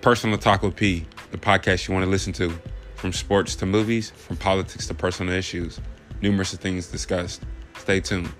Personal Talk with P, the podcast you want to listen to. From sports to movies, from politics to personal issues, numerous things discussed. Stay tuned.